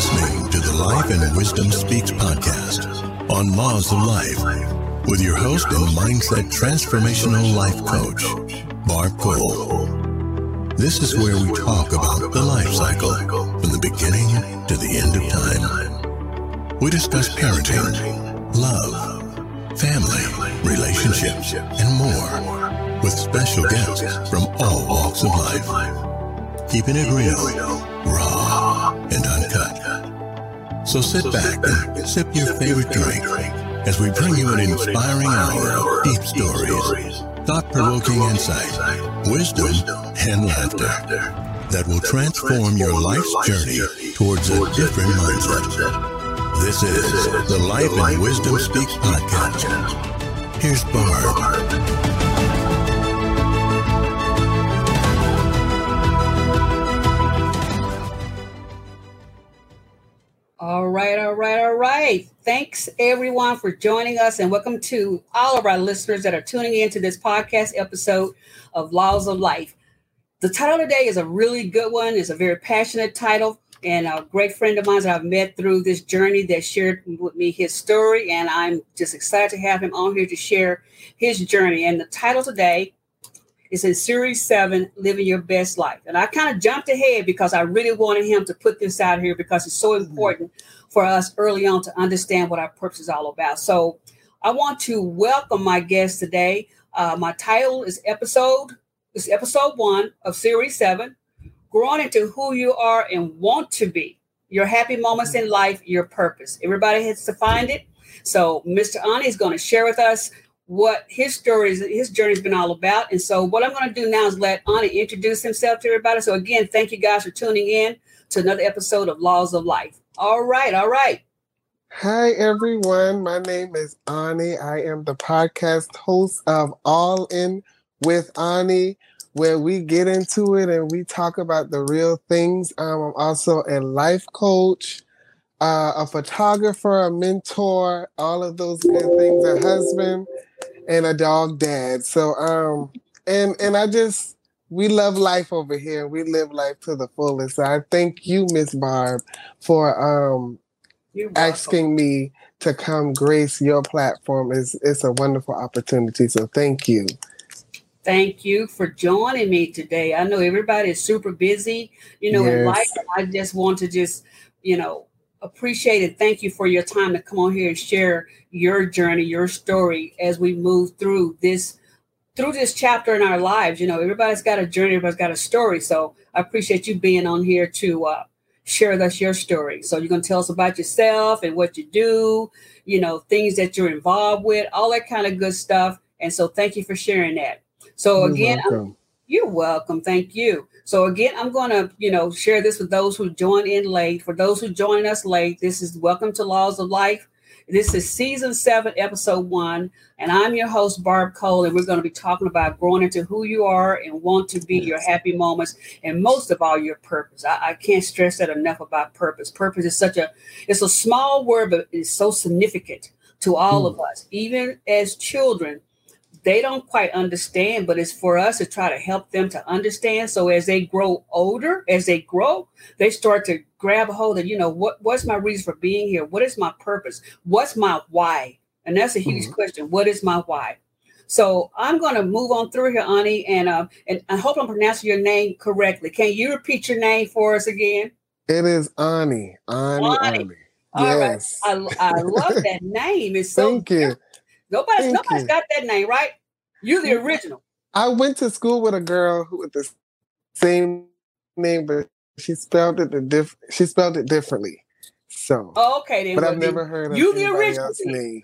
listening to the Life and Wisdom Speaks podcast on Laws of Life with your host and mindset transformational life coach, Barb Cole. This is where we talk about the life cycle from the beginning to the end of time. We discuss parenting, love, family, relationships, and more with special guests from all walks of life. Keeping it real, raw, and uncut. So sit back and sip your favorite drink as we bring you an inspiring hour of deep stories, thought-provoking insight, wisdom, and laughter that will transform your life's journey towards a different mindset. This is the Life and Wisdom Speaks podcast. Here's Barb. All right, all right, all right. Thanks everyone for joining us, and welcome to all of our listeners that are tuning in to this podcast episode of Laws of Life. The title today is a really good one. It's a very passionate title, and a great friend of mine that I've met through this journey that shared with me his story, and I'm just excited to have him on here to share his journey. And the title today is in Series 7, Living Your Best Life. And I kind of jumped ahead because I really wanted him to put this out here because it's so important for us early on to understand what our purpose is all about. So I want to welcome my guest today. Uh, my title is episode, is episode one of Series 7, Growing into Who You Are and Want to Be. Your happy moments in life, your purpose. Everybody has to find it. So Mr. Awny is going to share with us what his story is, his journey has been all about. And so, what I'm going to do now is let Awny introduce himself to everybody. So, again, thank you guys for tuning in to another episode of Laws of Life. All right, all right. Hi, everyone. My name is Awny. I am the podcast host of All In with Awny, where we get into it and we talk about the real things. Um, I'm also a life coach, uh, a photographer, a mentor, all of those good things, a husband and a dog dad. So um and and I just we love life over here. We live life to the fullest. So I thank you, Miss Barb, for um asking me to come grace your platform. Is it's a wonderful opportunity. So thank you. Thank you for joining me today. I know everybody is super busy, you know, yes. in life. I just want to just, you know, appreciate it. Thank you for your time to come on here and share your journey, your story as we move through this through this chapter in our lives. You know, everybody's got a journey, everybody's got a story. So I appreciate you being on here to uh, share with us your story. So you're going to tell us about yourself and what you do, you know, things that you're involved with, all that kind of good stuff. And so thank you for sharing that. So you're again, welcome. you're welcome. Thank you. So again, I'm going to, you know, share this with those who join in late. For those who join us late, this is Welcome to Laws of Life. This is season seven, episode one, and I'm your host, Barb Cole, and we're going to be talking about growing into who you are and want to be your happy moments, and most of all, your purpose. I, I can't stress that enough about purpose. Purpose is such a it's a small word, but it's so significant to all mm. of us, even as children they don't quite understand, but it's for us to try to help them to understand. So as they grow older, as they grow, they start to grab a hold of, you know, what what's my reason for being here? What is my purpose? What's my why? And that's a huge mm-hmm. question. What is my why? So I'm going to move on through here, Awny, and uh, and I hope I'm pronouncing your name correctly. Can you repeat your name for us again? It is Awny. Awny. Awny. Awny. yes. I, I love that name. It's so Thank you. Nobody's Thank nobody's you. got that name, right? You're the mm, original. I went to school with a girl who with the same name, but she spelled it the diff- she spelled it differently. So oh, okay, then. But I've never heard of you the original name.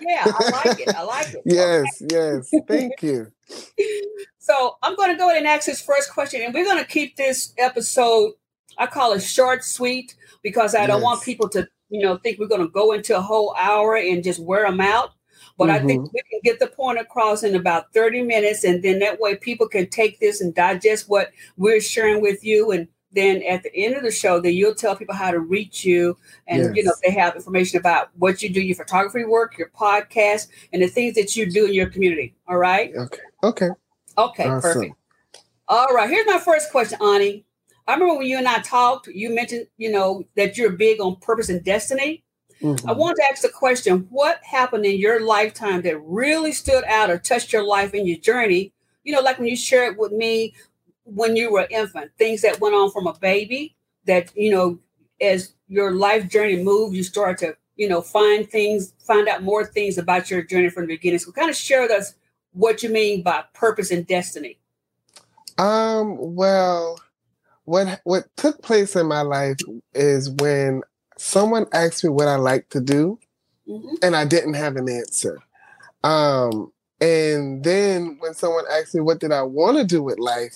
Yeah, I like it. I like it. yes, okay. yes. Thank you. so I'm going to go ahead and ask this first question, and we're going to keep this episode. I call it short, sweet, because I don't want people to, you know, think we're going to go into a whole hour and just wear them out. But mm-hmm. I think mm-hmm. we can get the point across in about 30 minutes. And then that way people can take this and digest what we're sharing with you. And then at the end of the show, then you'll tell people how to reach you. And, yes. you know, they have information about what you do, your photography work, your podcast, and the things that you do in your community. All right. Okay. Okay. Okay. Awesome. Perfect. All right. Here's my first question, Awny. I remember when you and I talked, you mentioned, you know, that you're big on purpose and destiny. Mm-hmm. I want to ask the question what happened in your lifetime that really stood out or touched your life and your journey? You know, like when you shared with me when you were an infant, things that went on from a baby that, you know, as your life journey moved, you start to, you know, find things, find out more things about your journey from the beginning. So kind of share with us what you mean by purpose and destiny. Um, well, what what took place in my life is when someone asked me what I like to do, mm-hmm. and I didn't have an answer. Um, and then when someone asked me what did I want to do with life,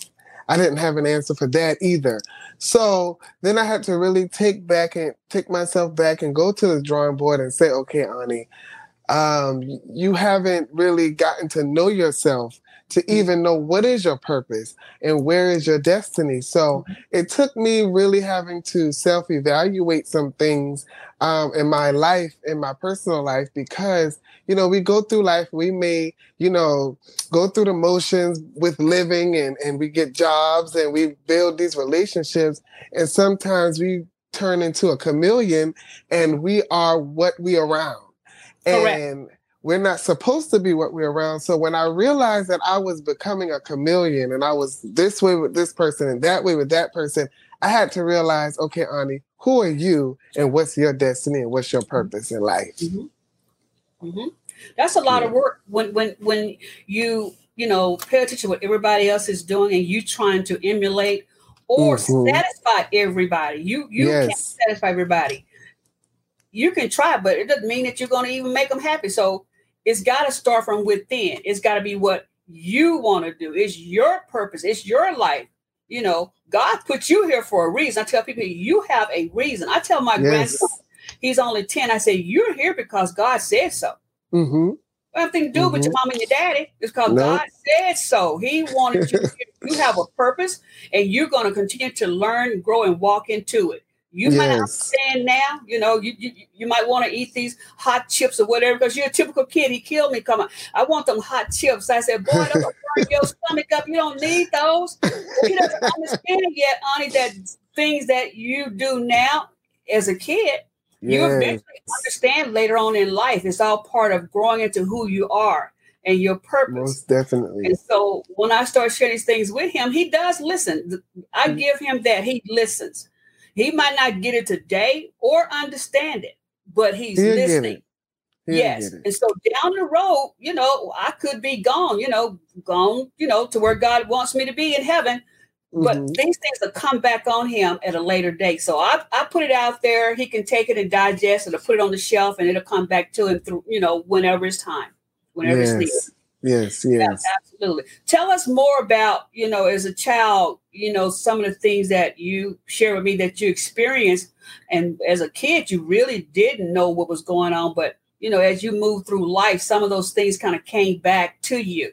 I didn't have an answer for that either. So then I had to really take back and take myself back and go to the drawing board and say, okay, Awny, um, you haven't really gotten to know yourself to mm-hmm. even know what is your purpose and where is your destiny. So mm-hmm. it took me really having to self evaluate some things um, in my life, in my personal life, because, you know, we go through life, we may, you know, go through the motions with living and, and we get jobs and we build these relationships. And sometimes we turn into a chameleon and we are what we around. Correct. And we're not supposed to be what we're around. So when I realized that I was becoming a chameleon and I was this way with this person and that way with that person, I had to realize, okay, Awny, who are you and what's your destiny and what's your purpose in life? Mm-hmm. Mm-hmm. That's a lot yeah. of work when when when you you know pay attention to what everybody else is doing and you trying to emulate or mm-hmm. satisfy everybody. You you yes. can't satisfy everybody. You can try, but it doesn't mean that you're going to even make them happy. So it's got to start from within. It's got to be what you want to do. It's your purpose. It's your life. You know, God put you here for a reason. I tell people, you have a reason. I tell my yes. grandson, he's only 10. I say, You're here because God said so. Mm-hmm. Nothing to do mm-hmm. with your mom and your daddy. It's because. God said so. He wanted you. you have a purpose, and you're going to continue to learn, grow, and walk into it. You yes. might not understand now, you know, you, you, you might want to eat these hot chips or whatever because you're a typical kid. He killed me. Come on. I want them hot chips. I said, boy, those will burn your stomach up. You don't need those. He doesn't understand yet, Awny, that things that you do now as a kid, yes. you eventually understand later on in life. It's all part of growing into who you are and your purpose. Most definitely. And so when I start sharing these things with him, he does listen. I mm. give him that. He listens. He might not get it today or understand it, but he's He'll listening. Yes. And so down the road, you know, I could be gone, you know, gone, you know, to where God wants me to be in heaven. But mm-hmm. these things will come back on him at a later date. So I, I put it out there. He can take it and digest it or put it on the shelf and it'll come back to him through, you know, whenever it's time, whenever yes. it's needed. Yes, yes. Yeah, absolutely. Tell us more about, you know, as a child, you know, some of the things that you share with me that you experienced. And as a kid, you really didn't know what was going on. But, you know, as you move through life, some of those things kind of came back to you.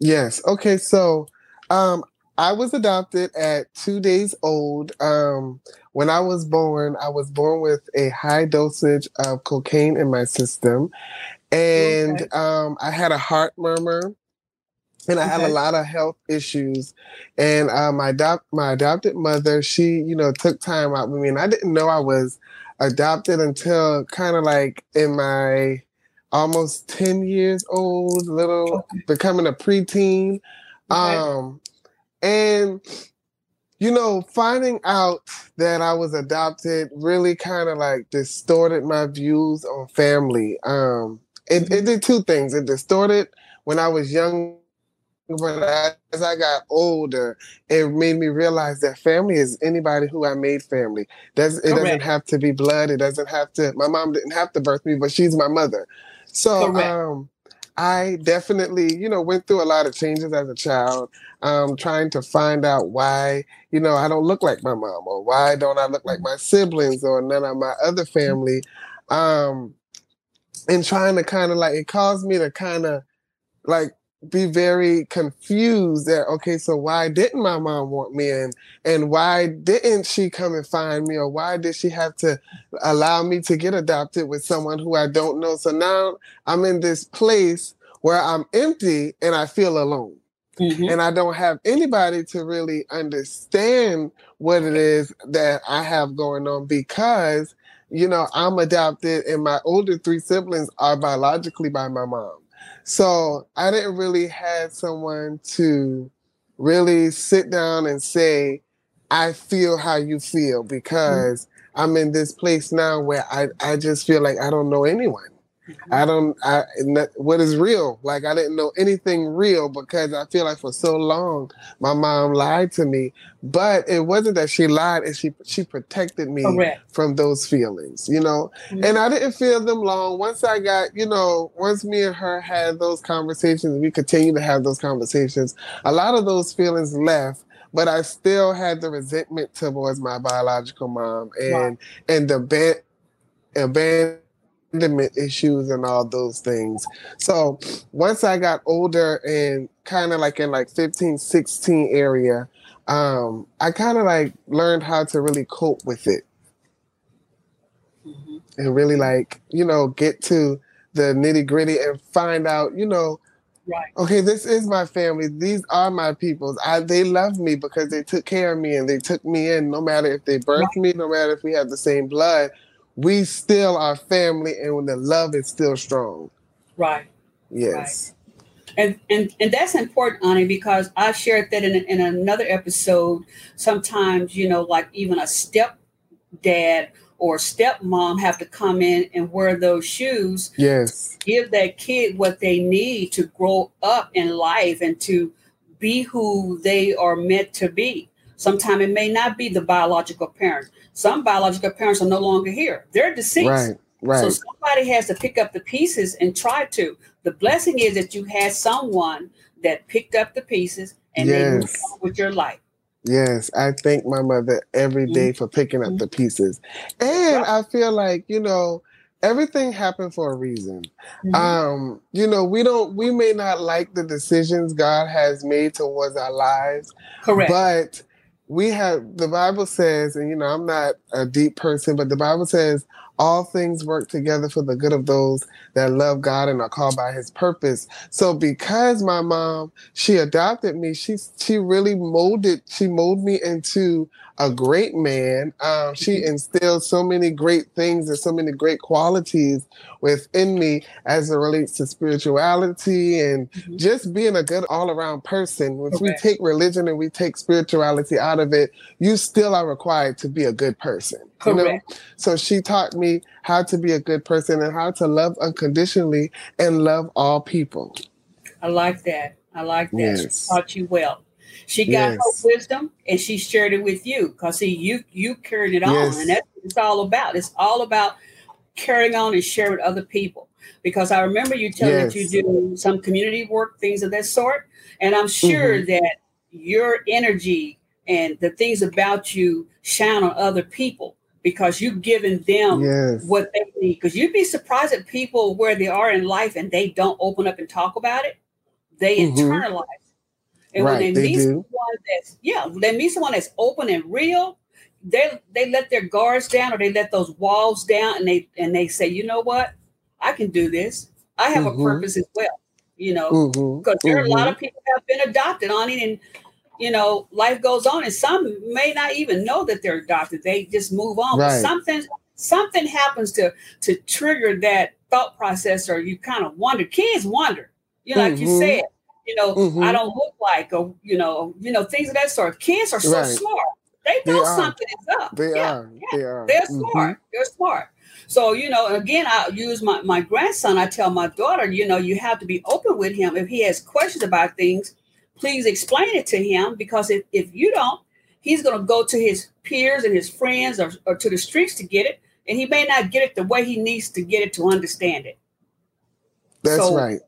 Yes. Okay. So um, I was adopted at two days old. Um, when I was born, I was born with a high dosage of cocaine in my system and okay. um, I had a heart murmur, and I okay. had a lot of health issues. And uh, my adopt my adopted mother, she you know took time out with me, and I didn't know I was adopted until kind of like in my almost 10 years old, little okay. becoming a preteen. Um, and you know, finding out that I was adopted really kind of like distorted my views on family. Um, it, it did two things. It distorted when I was young, but as I got older, it made me realize that family is anybody who I made family. Does it Correct. doesn't have to be blood. It doesn't have to. My mom didn't have to birth me, but she's my mother. So um, I definitely, you know, went through a lot of changes as a child, um, trying to find out why, you know, I don't look like my mom, or why don't I look like my siblings, or none of my other family. Um, and trying to kind of like it caused me to kind of like be very confused that okay so why didn't my mom want me and and why didn't she come and find me? Or why did she have to allow me to get adopted with someone who I don't know? So now I'm in this place where I'm empty and I feel alone. Mm-hmm. And I don't have anybody to really understand what it is that I have going on because, you know, I'm adopted and my older three siblings are biologically by my mom. So I didn't really have someone to really sit down and say, I feel how you feel because mm-hmm. I'm in this place now where I, I just feel like I don't know anyone. I don't. I what is real? Like I didn't know anything real because I feel like for so long my mom lied to me. But it wasn't that she lied, and she she protected me Correct. from those feelings, you know. Mm-hmm. And I didn't feel them long. Once I got, you know, once me and her had those conversations, we continued to have those conversations. A lot of those feelings left but I still had the resentment towards my biological mom and wow. and the ban- abandonment abandonment issues and all those things. So once I got older and kind of like in like 15, 16 area, um, I kind of like learned how to really cope with it. Mm-hmm. And really like, you know, get to the nitty gritty and find out, you know, Right. Okay, this is my family. These are my peoples. I they love me because they took care of me and they took me in. No matter if they birthed right. me, no matter if we have the same blood, we still are family and when the love is still strong. Right. Yes. Right. And, and and that's important, Awny, because I shared that in, in another episode. Sometimes, you know, like even a step dad or stepmom have to come in and wear those shoes. Yes. Give that kid what they need to grow up in life and to be who they are meant to be. Sometimes it may not be the biological parent. Some biological parents are no longer here. They're deceased. Right. Right. So somebody has to pick up the pieces and try to. The blessing is that you had someone that picked up the pieces and yes. they moved on with your life. Yes, I thank my mother every day mm-hmm. for picking up mm-hmm. the pieces. And I feel like, you know, everything happened for a reason. Mm-hmm. Um, you know, we don't we may not like the decisions God has made towards our lives. Correct. But we have the Bible says, and you know, I'm not a deep person, but the Bible says all things work together for the good of those that love God and are called by his purpose. So because my mom, she adopted me, she she really molded, she molded me into a great man. Um, she mm-hmm. instilled so many great things and so many great qualities within me as it relates to spirituality and mm-hmm. just being a good all around person. If okay. we take religion and we take spirituality out of it, you still are required to be a good person. You know? So she taught me how to be a good person and how to love unconditionally and love all people. I like that. I like that. Yes. She taught you well. She got yes. her wisdom and she shared it with you because see you you carried it yes. on and that's what it's all about. It's all about carrying on and sharing with other people. Because I remember you telling yes. that you do some community work, things of that sort. And I'm sure mm-hmm. that your energy and the things about you shine on other people because you've given them yes. what they need. Because you'd be surprised at people where they are in life and they don't open up and talk about it. They mm-hmm. internalize and right, when they, they meet do. someone that's yeah, they meet someone that's open and real, they they let their guards down or they let those walls down and they and they say, you know what, I can do this. I have mm-hmm. a purpose as well. You know, because mm-hmm. there are a lot of mm-hmm. people have been adopted on it, and you know, life goes on, and some may not even know that they're adopted. They just move on. Right. But something something happens to to trigger that thought process, or you kind of wonder. Kids wonder, you know, like you mm-hmm. said you know, mm-hmm. I don't look like, or you know, you know, things of that sort. Kids are so right. smart. They know they something is up. They yeah, are. Yeah. They are. They're mm-hmm. smart. They're smart. So, you know, again, I use my, my grandson. I tell my daughter, you know, you have to be open with him. If he has questions about things, please explain it to him because if, if you don't, he's going to go to his peers and his friends or, or to the streets to get it. And he may not get it the way he needs to get it to understand it. That's so, right.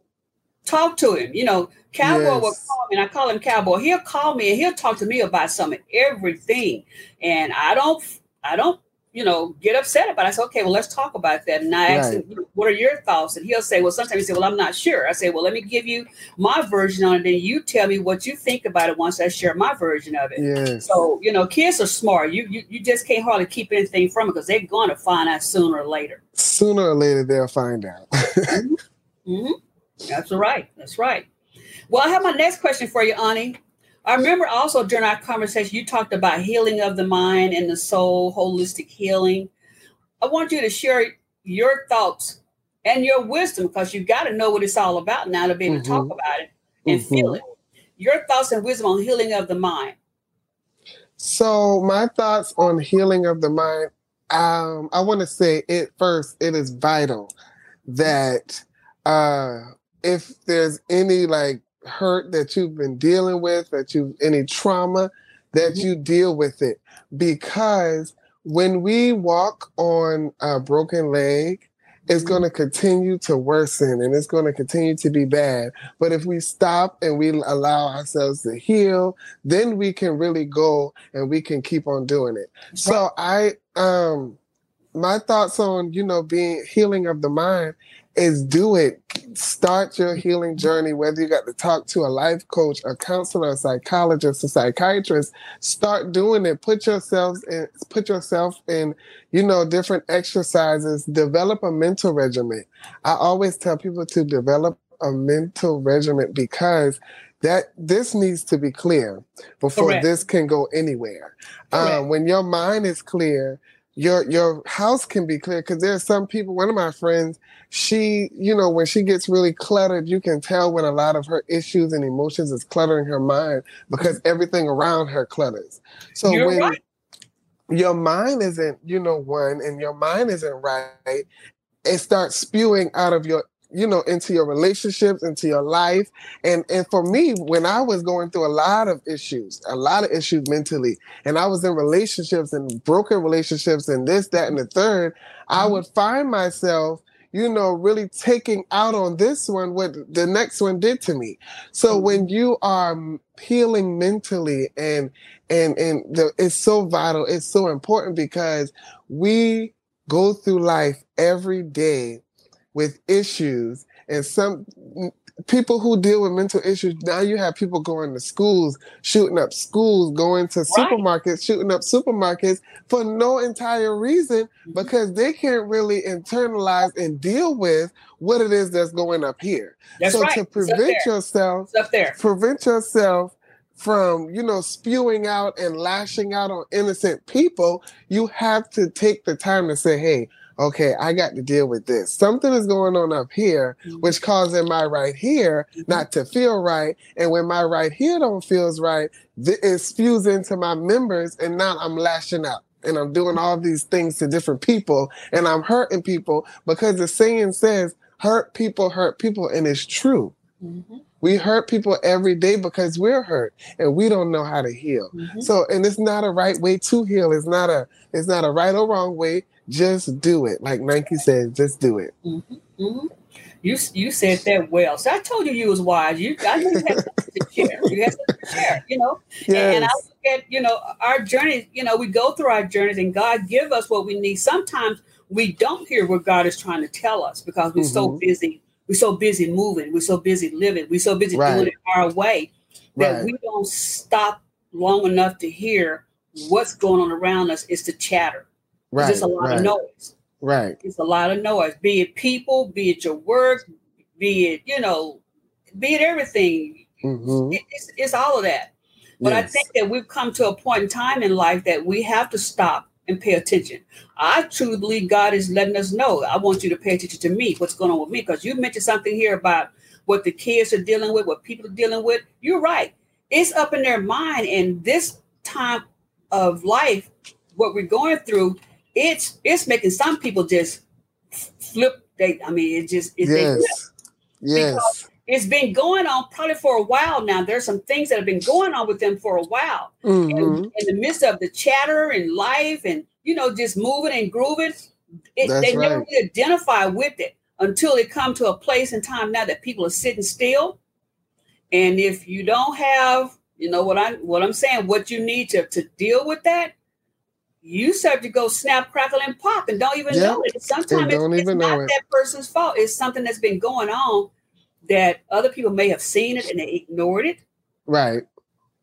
Talk to him. You know, Cowboy yes. will call me, and I call him Cowboy. He'll call me and he'll talk to me about some everything. And I don't, I don't, you know, get upset about it. I say, okay, well, let's talk about that. And I right. ask him, what are your thoughts? And he'll say, well, sometimes he say, well, I'm not sure. I say, well, let me give you my version on it. Then you tell me what you think about it once I share my version of it. Yes. So, you know, kids are smart. You, you, you just can't hardly keep anything from it because they're going to find out sooner or later. Sooner or later, they'll find out. mm-hmm. Mm-hmm. That's right. That's right. Well, I have my next question for you, Awny. I remember also during our conversation, you talked about healing of the mind and the soul, holistic healing. I want you to share your thoughts and your wisdom because you've got to know what it's all about now to be able mm-hmm. to talk mm-hmm. about it and mm-hmm. feel it. Your thoughts and wisdom on healing of the mind. So, my thoughts on healing of the mind, um, I want to say it first, it is vital that uh, if there's any like hurt that you've been dealing with, that you any trauma, that mm-hmm. you deal with it. Because when we walk on a broken leg, it's mm-hmm. going to continue to worsen and it's going to continue to be bad. But if we stop and we allow ourselves to heal, then we can really go and we can keep on doing it. So I, um, my thoughts on, you know, being healing of the mind is do it. Start your healing journey, whether you got to talk to a life coach, a counselor, a psychologist, a psychiatrist. Start doing it. Put yourselves in put yourself in, you know, different exercises. Develop a mental regimen. I always tell people to develop a mental regimen because that this needs to be clear before Correct. this can go anywhere. Um, when your mind is clear, your your house can be clear because there are some people one of my friends she you know when she gets really cluttered you can tell when a lot of her issues and emotions is cluttering her mind because everything around her clutters so You're when right. your mind isn't you know one and your mind isn't right it starts spewing out of your you know into your relationships into your life and and for me when i was going through a lot of issues a lot of issues mentally and i was in relationships and broken relationships and this that and the third i mm-hmm. would find myself you know really taking out on this one what the next one did to me so mm-hmm. when you are healing mentally and and and the, it's so vital it's so important because we go through life every day with issues and some people who deal with mental issues now you have people going to schools shooting up schools going to right. supermarkets shooting up supermarkets for no entire reason mm-hmm. because they can't really internalize and deal with what it is that's going up here that's so right. to prevent yourself prevent yourself from you know spewing out and lashing out on innocent people you have to take the time to say hey okay, I got to deal with this. Something is going on up here, mm-hmm. which causing my right here mm-hmm. not to feel right. And when my right here don't feels right, it spews into my members, and now I'm lashing out. And I'm doing all these things to different people, and I'm hurting people because the saying says, hurt people hurt people, and it's true. Mm-hmm. We hurt people every day because we're hurt and we don't know how to heal. Mm-hmm. So, and it's not a right way to heal. It's not a, it's not a right or wrong way. Just do it. Like Nike says, just do it. Mm-hmm. Mm-hmm. You you said that well. So I told you you was wise. You I knew you had to share. You had to share. You know. Yes. And, and I look at you know our journey. You know we go through our journeys, and God give us what we need. Sometimes we don't hear what God is trying to tell us because we're mm-hmm. so busy. We're so busy moving. We're so busy living. We're so busy right. doing it our way that right. we don't stop long enough to hear what's going on around us. It's the chatter. Right, it's just a lot right. of noise. Right. It's a lot of noise. Be it people, be it your work, be it, you know, be it everything. Mm-hmm. It, it's, it's all of that. But yes. I think that we've come to a point in time in life that we have to stop and pay attention. I truly believe God is letting us know. I want you to pay attention to me, what's going on with me, because you mentioned something here about what the kids are dealing with, what people are dealing with. You're right. It's up in their mind. And this time of life, what we're going through, it's it's making some people just flip. They, I mean, it just it, yes, yes. It's been going on probably for a while now. There's some things that have been going on with them for a while. Mm-hmm. in the midst of the chatter and life and you know just moving and grooving, it, they right. never really identify with it until they come to a place and time now that people are sitting still. And if you don't have, you know what I'm what I'm saying, what you need to to deal with that, you start to go snap, crackle, and pop, and don't even yep. know it. Sometimes it's, it's not it. that person's fault. It's something that's been going on that other people may have seen it and they ignored it. Right.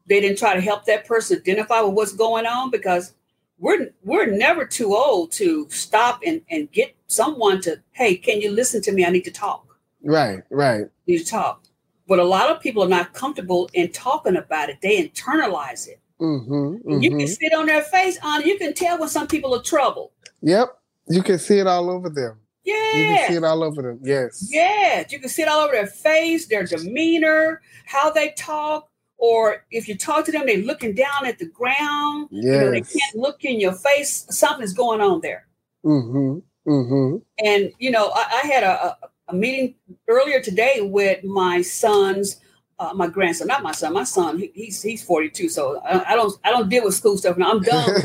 They didn't try to help that person identify with what's going on because we're we're never too old to stop and, and get someone to, hey, can you listen to me? I need to talk. Right, right. You need to talk. but a lot of people are not comfortable in talking about it. They internalize it. Mm-hmm, mm-hmm. You can see it on their face, on you can tell when some people are trouble. Yep, you can see it all over them. Yeah, you can see it all over them. Yes, yes, you can see it all over their face, their demeanor, how they talk, or if you talk to them, they're looking down at the ground. Yes. You know, they can't look in your face. Something's going on there. Mm-hmm. Mm-hmm. And you know, I, I had a, a, meeting earlier today with my son's, uh, my grandson, not my son, my son. He, he's he's forty two, so I, I, don't I don't deal with school stuff now. I'm done.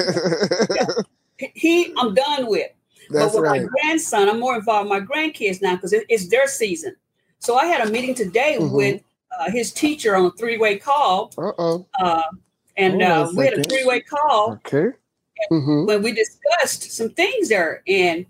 he I'm done with. That's but with right. my grandson, I'm more involved with my grandkids now because it, it's their season. So I had a meeting today mm-hmm. with uh, his teacher on a three way call. Uh-oh. Uh, and uh, we had a three way call. Okay. Mm-hmm. When we discussed some things there, and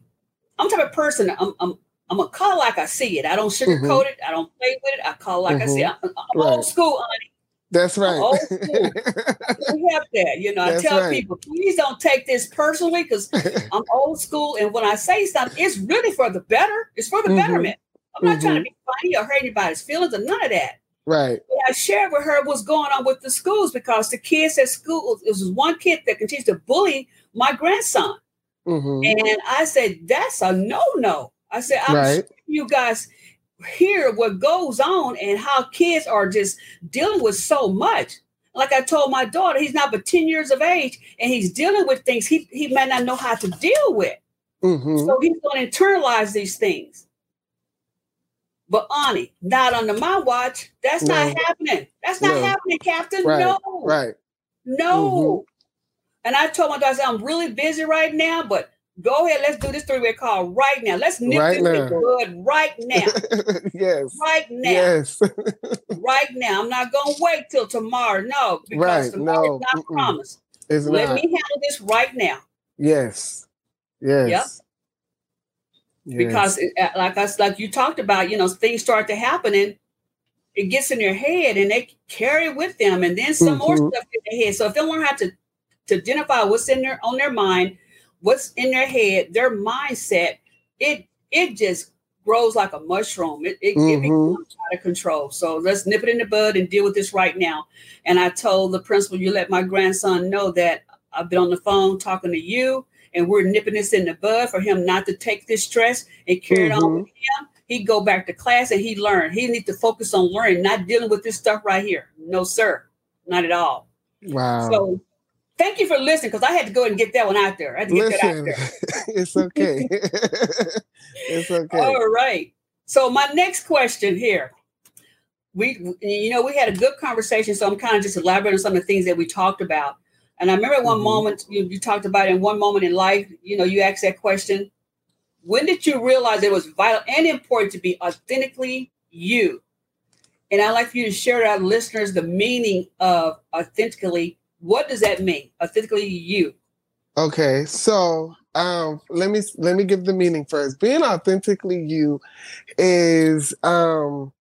I'm the type of person. I'm I'm I'm gonna call like I see it. I don't sugarcoat mm-hmm. it. I don't play with it. I call like mm-hmm. I see it. I'm, I'm right. old school, honey. That's right. old school. we have that. You know, That's I tell right. people, please don't take this personally because I'm old school. And when I say something, it's really for the better. It's for the mm-hmm. betterment. I'm not trying to mm-hmm. be funny or hurt anybody's feelings or none of that. Right. But I shared with her what's going on with the schools because the kids at school, it was one kid that continues to bully my grandson. Mm-hmm. And I said, that's a no no. I said, I'm right. sure you guys hear what goes on and how kids are just dealing with so much. Like I told my daughter, he's not but 10 years of age and he's dealing with things he, he might not know how to deal with. Mm-hmm. So he's going to internalize these things. But Awny, not under my watch. That's no. not happening. That's not no. happening, Captain. Right. No. Right. No. Mm-hmm. And I told my daughter, I'm really busy right now, but go ahead, let's do this three-way call right now. Let's nip right this good right now. yes. Right now. Yes. right now. I'm not gonna wait till tomorrow. No, because right. tomorrow no. is not Mm-mm. promised. It's Let not. me handle this right now. Yes. Yes. Yep. Yes. Because, uh, like us, like you talked about, you know, things start to happen and it gets in their head and they carry it with them, and then some mm-hmm. more stuff in their head. So if they learn how to to identify what's in their on their mind, what's in their head, their mindset, it it just grows like a mushroom. It, it, mm-hmm. it becomes out of control. So let's nip it in the bud and deal with this right now. And I told the principal, you let my grandson know that I've been on the phone talking to you and we're nipping this in the bud for him not to take this stress and carry mm-hmm. it on mm-hmm. with him. He'd go back to class and he'd learn. He needs to focus on learning, not dealing with this stuff right here. No, sir, not at all. Wow. So Thank you for listening because I had to go and get that one out there. I had to get Listen, that out there. it's okay. it's okay. All right. So my next question here. We you know, we had a good conversation, so I'm kind of just elaborating on some of the things that we talked about. And I remember one mm-hmm. moment you, you talked about in one moment in life, you know, you asked that question. When did you realize it was vital and important to be authentically you? And I'd like for you to share with our listeners the meaning of authentically what does that mean? Authentically you. Okay, so um, let me let me give the meaning first. Being authentically you is um,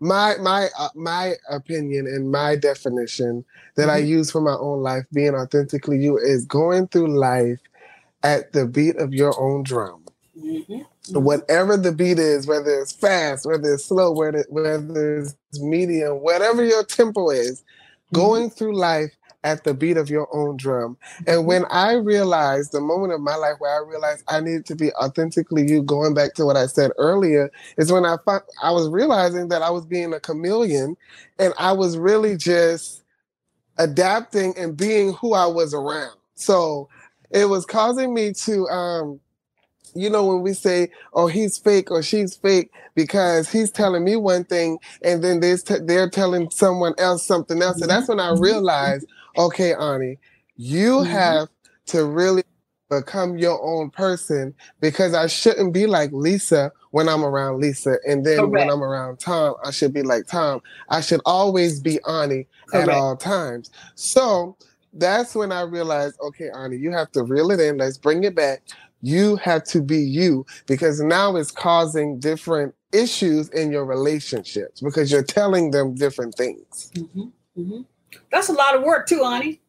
my my uh, my opinion and my definition that mm-hmm. I use for my own life. Being authentically you is going through life at the beat of your own drum. Mm-hmm. Whatever the beat is, whether it's fast, whether it's slow, whether, whether it's medium, whatever your tempo is, mm-hmm. going through life at the beat of your own drum. And mm-hmm. when I realized the moment of my life where I realized I needed to be authentically you, going back to what I said earlier, is when I found, I was realizing that I was being a chameleon and I was really just adapting and being who I was around. So it was causing me to um you know, when we say, oh, he's fake or she's fake because he's telling me one thing and then they're, t- they're telling someone else something else. And that's when I mm-hmm. realized okay, Awny, you mm-hmm. have to really become your own person because I shouldn't be like Lisa when I'm around Lisa. And then Correct. when I'm around Tom, I should be like Tom. I should always be Awny Correct. at all times. So that's when I realized, okay, Awny, you have to reel it in. Let's bring it back. You have to be you because now it's causing different issues in your relationships because you're telling them different things. Mm-hmm. Mm-hmm. That's a lot of work too, Awny.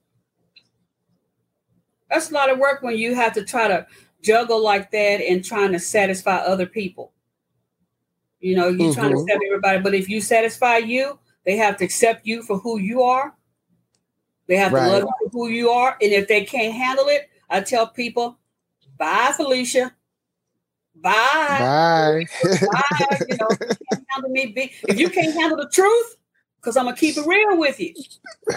That's a lot of work when you have to try to juggle like that and trying to satisfy other people. You know, you're mm-hmm. trying to mm-hmm. everybody, but if you satisfy you, they have to accept you for who you are. They have right. to love you for who you are. And if they can't handle it, I tell people, bye, Felicia. Bye. Bye. Bye. You know, you handle me. If you can't handle the truth, because I'm gonna keep it real with you.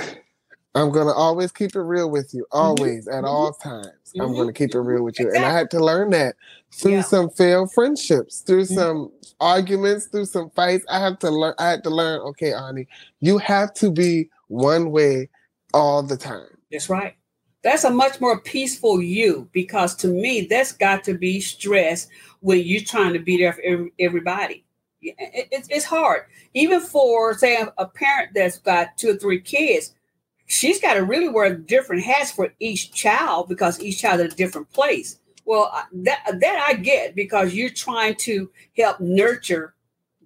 I'm gonna always keep it real with you, mm-hmm. always mm-hmm. at all times. Mm-hmm. I'm gonna keep it real with you, exactly. and I had to learn that through yeah. some failed friendships, through mm-hmm. some arguments, through some fights. I have to learn. I had to learn. Okay, Awny, you have to be one way all the time. That's right. That's a much more peaceful you because to me, that's got to be stress when you're trying to be there for everybody. It's hard, even for say a parent that's got two or three kids she's got to really wear different hats for each child because each child is a different place. Well, uh, that uh, that I get because you're trying to help nurture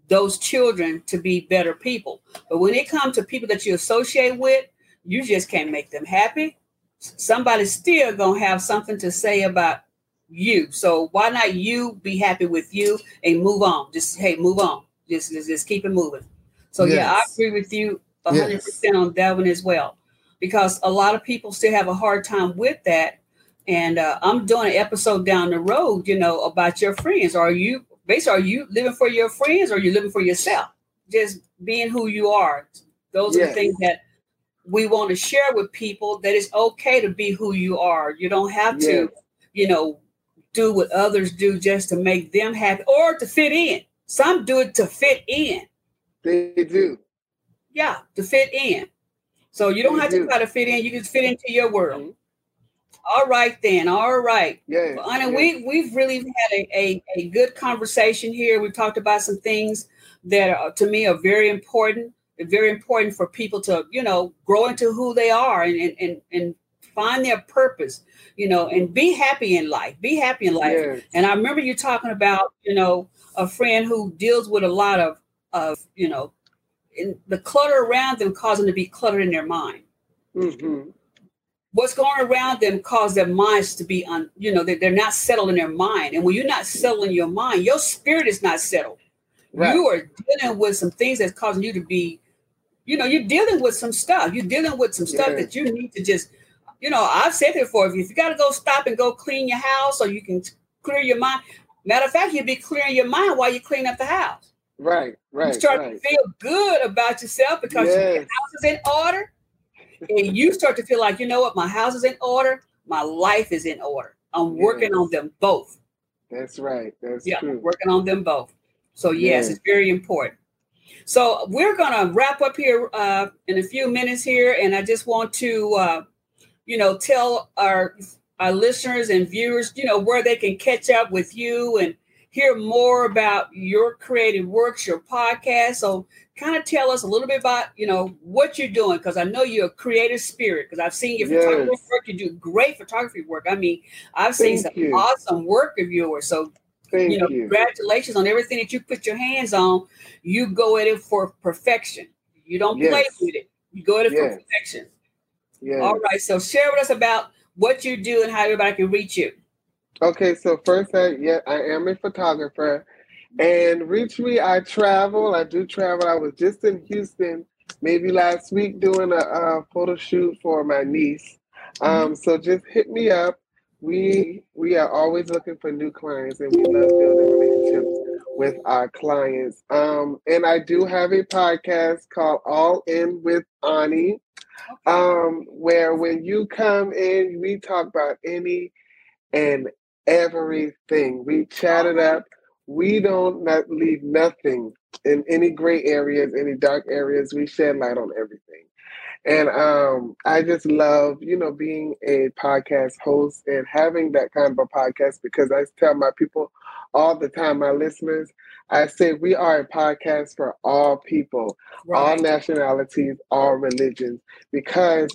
those children to be better people. But when it comes to people that you associate with, you just can't make them happy. Somebody's still gonna have something to say about you. So why not you be happy with you and move on? Just hey, move on. Just just, just keep it moving. So yes. yeah, I agree with you 100% on that one as well because a lot of people still have a hard time with that. And uh, I'm doing an episode down the road, you know, about your friends. Are you basically are you living for your friends or are you living for yourself? Just being who you are. Those yes. are the things that we want to share with people that it's okay to be who you are. You don't have yes. to, you know, do what others do just to make them happy or to fit in. Some do it to fit in. They do. Yeah, to fit in. So you don't have to try to fit in. You can fit into your world. Mm-hmm. All right then. All right. Yeah. Well, Anna, yeah. we we've really had a, a, a, good conversation here. We've talked about some things that are, to me are very important. Very important for people to, you know, grow into who they are and and, and find their purpose, you know, and be happy in life. Be happy in life. Yes. And I remember you talking about, you know, a friend who deals with a lot of of, you know, the clutter around them causing them to be cluttered in their mind. Mm-hmm. What's going around them cause their minds to be on, you know, they're, they're not settled in their mind. And when you're not settled in your mind, your spirit is not settled. Right. You are dealing with some things that's causing you to be, you know, you're dealing with some stuff. You're dealing with some stuff yeah. that you need to just, you know, I've said it before. If you, if you got to go stop and go clean your house, or you can clear your mind. Matter of fact, you'll be clearing your mind while you clean up the house. Right, right. You start right. to feel good about yourself because yes. your house is in order. and you start to feel like, you know what, my house is in order, my life is in order. I'm yes. working on them both. That's right. That's yeah, true. working on them both. So yes, yes. it's very important. So we're gonna wrap up here uh, in a few minutes here, and I just want to, uh, you know, tell our our listeners and viewers, you know, where they can catch up with you and hear more about your creative works, your podcast. So kind of tell us a little bit about, you know, what you're doing. Cause I know you're a creative spirit because I've seen your yes. photography work. You do great photography work. I mean, I've seen Thank some you. awesome work of yours. So, Thank you know, you. congratulations on everything that you put your hands on. You go at it for perfection. You don't yes. play with it. You go at it yes. for perfection. Yeah. All right. So share with us about what you do and how everybody can reach you. Okay, so first, I yeah, I am a photographer, and reach me. I travel. I do travel. I was just in Houston maybe last week doing a, a photo shoot for my niece. Um, so just hit me up. We we are always looking for new clients, and we love building relationships with our clients. Um, and I do have a podcast called All In with Awny, um, where when you come in, we talk about any and everything. We chat it up. We don't not leave nothing in any gray areas, any dark areas. We shed light on everything. And um, I just love, you know, being a podcast host and having that kind of a podcast because I tell my people all the time, my listeners, I say we are a podcast for all people, right. all nationalities, all religions, because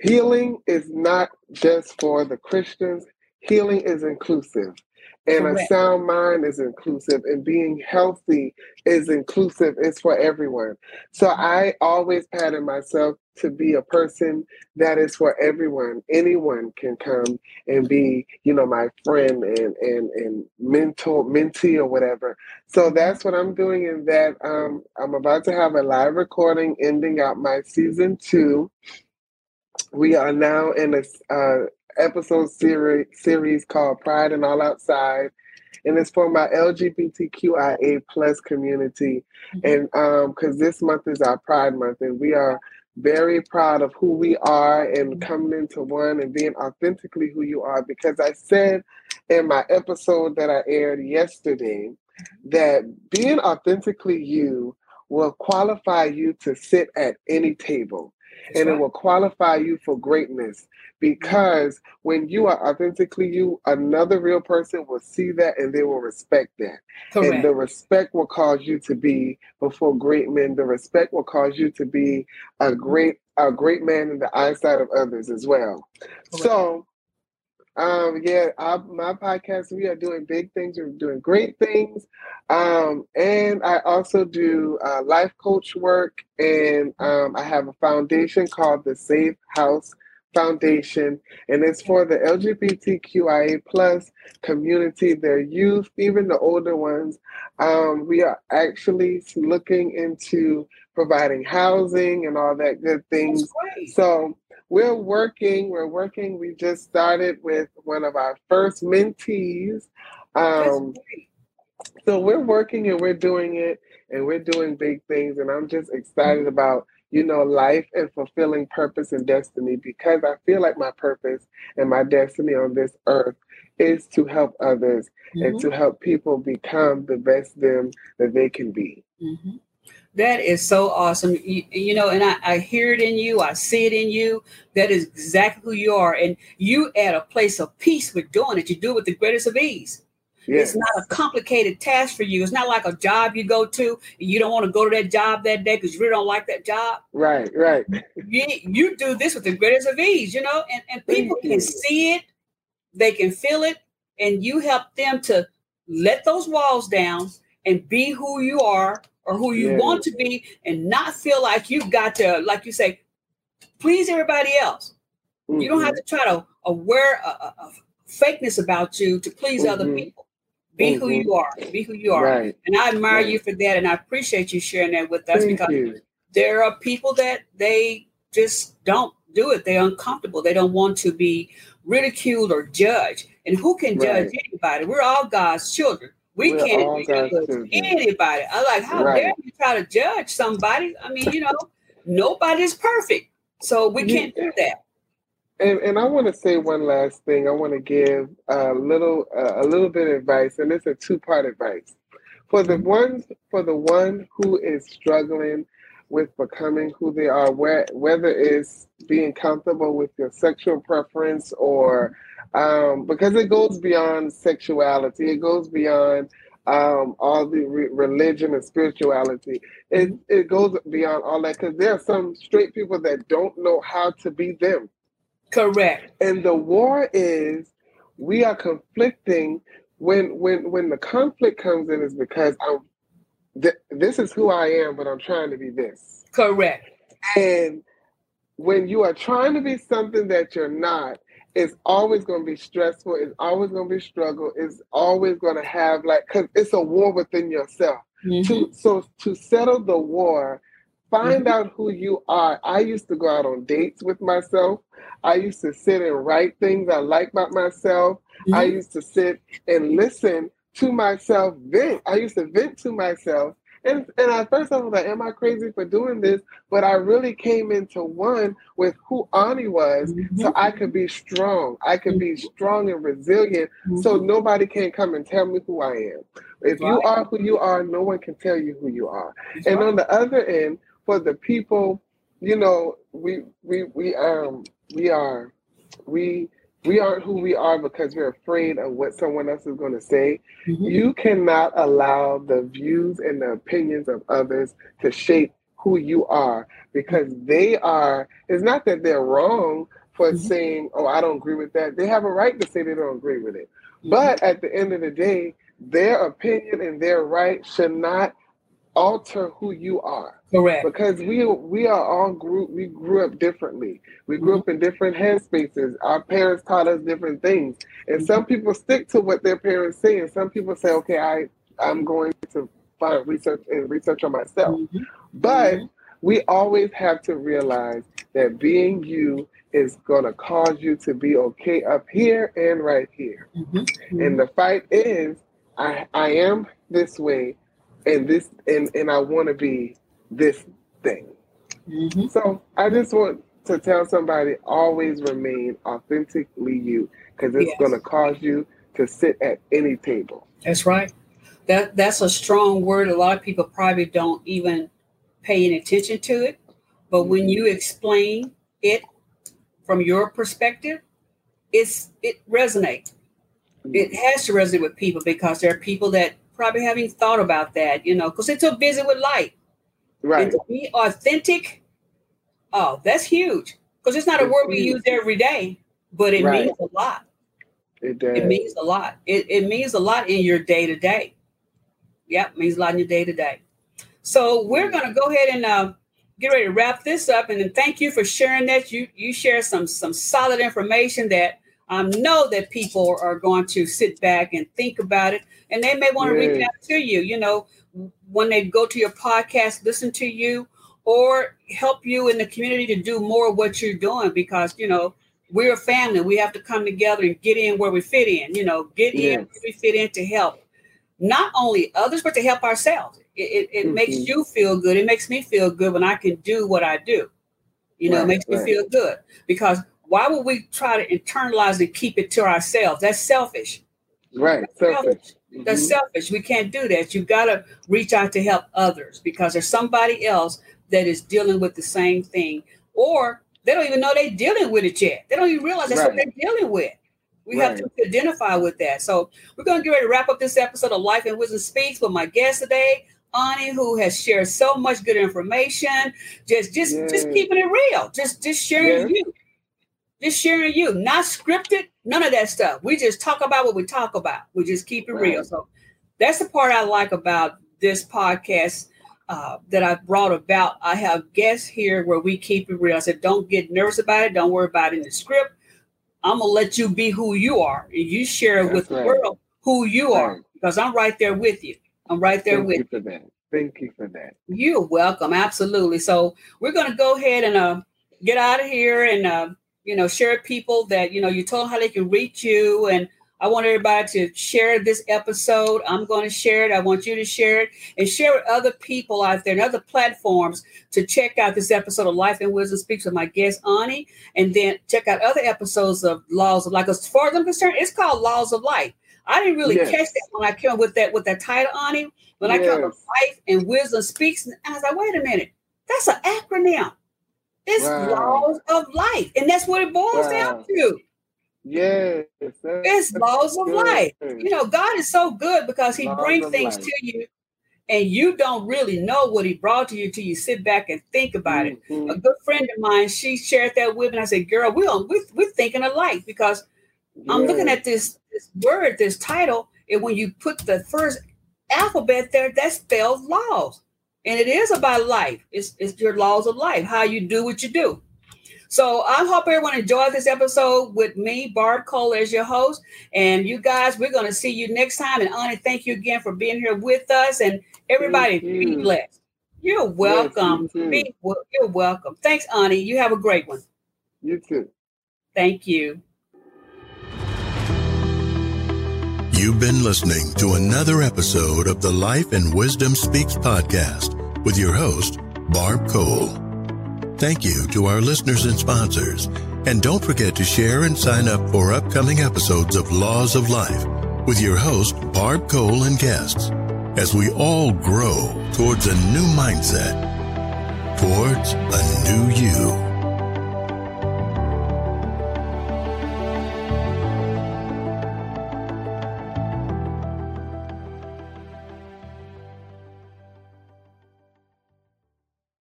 healing is not just for the Christians, healing is inclusive. And Correct. a sound mind is inclusive and being healthy is inclusive. It's for everyone. So i always pattern myself to be a person that is for everyone. Anyone can come and be, you know, my friend and and and mentor, mentee or whatever. So that's what I'm doing. In that um, I'm about to have a live recording ending out my season two. We are now in a uh, episode series series called Pride and All Outside and it's for my LGBTQIA plus community. Mm-hmm. And um, because this month is our Pride Month, and we are very proud of who we are and coming into one and being authentically who you are. Because I said in my episode that I aired yesterday that being authentically you will qualify you to sit at any table. That's and right. it will qualify you for greatness because when you are authentically you, another real person will see that and they will respect that. Correct. And the respect will cause you to be before great men. The respect will cause you to be a great a great man in the eyesight of others as well. Correct. So um, yeah, I, my podcast, we are doing big things. We're doing great things. Um, and I also do uh, life coach work. And um, I have a foundation called the Safe House Foundation, and it's for the LGBTQIA plus community, their youth, even the older ones. Um, we are actually looking into providing housing and all that good things. So we're working. We're working. We just started with one of our first mentees. Um, so we're working and we're doing it, and we're doing big things. And I'm just excited about you know, life and fulfilling purpose and destiny because I feel like my purpose and my destiny on this earth is to help others mm-hmm. and to help people become the best them that they can be. Mm-hmm. That is so awesome. You, you, know, and I, I hear it in you, I see it in you. That is exactly who you are. And you at a place of peace with doing it. You do it with the greatest of ease. Yes. It's not a complicated task for you. It's not like a job you go to and you don't want to go to that job that day because you really don't like that job. Right, right. you, you do this with the greatest of ease, you know, and, and people can see it, they can feel it, and you help them to let those walls down and be who you are or who you yes. want to be and not feel like you've got to, like you say, please everybody else. Mm-hmm. You don't have mm-hmm. to try to aware a, a, a, fakeness about you to please mm-hmm. other people. Be mm-hmm. who you are. Be who you are. Right. And I admire right. you for that. And I appreciate you sharing that with us Thank because you. there are people that they just don't do it. They're uncomfortable. They don't want to be ridiculed or judged. And who can judge right. anybody? We're all God's children. We We're can't judge anybody. I'm like, how dare you try to judge somebody? I mean, you know, nobody's perfect. So we can't do that. And, and I want to say one last thing. I want to give a little uh, a little bit of advice, and it's a two part advice for the ones for the one who is struggling with becoming who they are, where, whether it's being comfortable with your sexual preference or um, because it goes beyond sexuality, it goes beyond um, all the re- religion and spirituality. It it goes beyond all that because there are some straight people that don't know how to be them. Correct. And the war is we are conflicting when when when the conflict comes in is because I'm th- this is who I am, but I'm trying to be this. Correct. And when you are trying to be something that you're not, it's always going to be stressful. It's always going to be struggle. It's always going to have like because it's a war within yourself. Mm-hmm. To so to settle the war, find mm-hmm. out who you are. I used to go out on dates with myself. I used to sit and write things I like about myself. Mm-hmm. I used to sit and listen to myself vent. I used to vent to myself. And, and at first I was like, am I crazy for doing this? But I really came into one with who Awny was mm-hmm. so I could be strong. I could be mm-hmm. strong and resilient mm-hmm. so nobody can come and tell me who I am. If you are who you are, no one can tell you who you are. And on the other end, for the people, you know, we we we um we are we we aren't who we are because we're afraid of what someone else is going to say. Mm-hmm. You cannot allow the views and the opinions of others to shape who you are because they are, it's not that they're wrong for mm-hmm. saying, oh, I don't agree with that. They have a right to say they don't agree with it. Mm-hmm. But at the end of the day, their opinion and their right should not alter who you are. Correct. Because we we are all group we grew up differently. We grew mm-hmm. up in different headspaces. Our parents taught us different things. And some mm-hmm. people stick to what their parents say and some people say, Okay, I, I'm going to find research and research on myself. Mm-hmm. But mm-hmm. we always have to realize that being you is gonna cause you to be okay up here and right here. Mm-hmm. And the fight is I I am this way and this and, and I wanna be this thing. Mm-hmm. So I just want to tell somebody always remain authentically you because it's yes. going to cause you to sit at any table. That's right. That that's a strong word. A lot of people probably don't even pay any attention to it, but when mm-hmm. you explain it from your perspective, it's it resonates. It mm-hmm. has to resonate with people because there are people that probably haven't thought about that, you know, because they're too busy with life. Right. And to be authentic, oh, that's huge. Because it's not it's a word we use every day, but it right. means a lot. It does. It means a lot. It, it means a lot in your day to day. Yep, means a lot in your day to day. So we're gonna go ahead and uh, get ready to wrap this up. And then thank you for sharing that. You you share some some solid information that um, know that people are going to sit back and think about it, and they may want to reach out to you. You know, when they go to your podcast, listen to you, or help you in the community to do more of what you're doing because you know we're a family. We have to come together and get in where we fit in. You know, get yes. in where we fit in to help not only others but to help ourselves. It, it, it mm-hmm. makes you feel good. It makes me feel good when I can do what I do. You know, right, it makes right. me feel good because why would we try to internalize and keep it to ourselves? That's selfish. Right. selfish. selfish. That's mm-hmm. selfish. We can't do that. You've got to reach out to help others because there's somebody else that is dealing with the same thing, or they don't even know they're dealing with it yet. They don't even realize that's right. what they're dealing with. We right. have to identify with that. So we're going to get ready to wrap up this episode of Life and Wisdom Speaks with my guest today, Awny, who has shared so much good information. Just, just, yeah. just keeping it real. Just, just sharing yeah. you just sharing you, not scripted, none of that stuff. We just talk about what we talk about. We just keep it right. real. So that's the part I like about this podcast uh, that I brought about. I have guests here where we keep it real. I said, don't get nervous about it. Don't worry about it in the script. I'm gonna let you be who you are, and you share that's with right. the world who you right. are, because I'm right there with you. I'm right there Thank with you. For that. Thank you for that. You're welcome. Absolutely. So we're gonna go ahead and uh, get out of here and. Uh, you know, share people that, you know, you told them how they can reach you. And I want everybody to share this episode. I'm going to share it. I want you to share it and share with other people out there and other platforms to check out this episode of Life and Wisdom Speaks with my guest, Awny. And then check out other episodes of Laws of Life. As far as I'm concerned, it's called Laws of Life. I didn't really yes. catch that when I came up with that with that title, Awny. When yes. I came up with Life and Wisdom Speaks, and I was like, wait a minute, that's an acronym. It's wow. laws of life. And that's what it boils wow. down to. Yes. It's laws of good. life. You know, God is so good because He laws brings things life. to you and you don't really know what He brought to you till you sit back and think about mm-hmm. it. A good friend of mine, she shared that with me. And I said, Girl, we're, we're, we're thinking alike because I'm looking at this, this word, this title, and when you put the first alphabet there, that spells laws and it is about life. It's, it's your laws of life, how you do what you do. So I hope everyone enjoyed this episode with me, Barb Cole, as your host. And you guys, we're going to see you next time. And Awny, thank you again for being here with us. And everybody, be blessed. You're welcome. Yes, you be, you're welcome. Thanks, Awny. You have a great one. You too. Thank you. You've been listening to another episode of the Life and Wisdom Speaks podcast with your host, Barb Cole. Thank you to our listeners and sponsors. And don't forget to share and sign up for upcoming episodes of Laws of Life with your host, Barb Cole and guests, as we all grow towards a new mindset, towards a new you.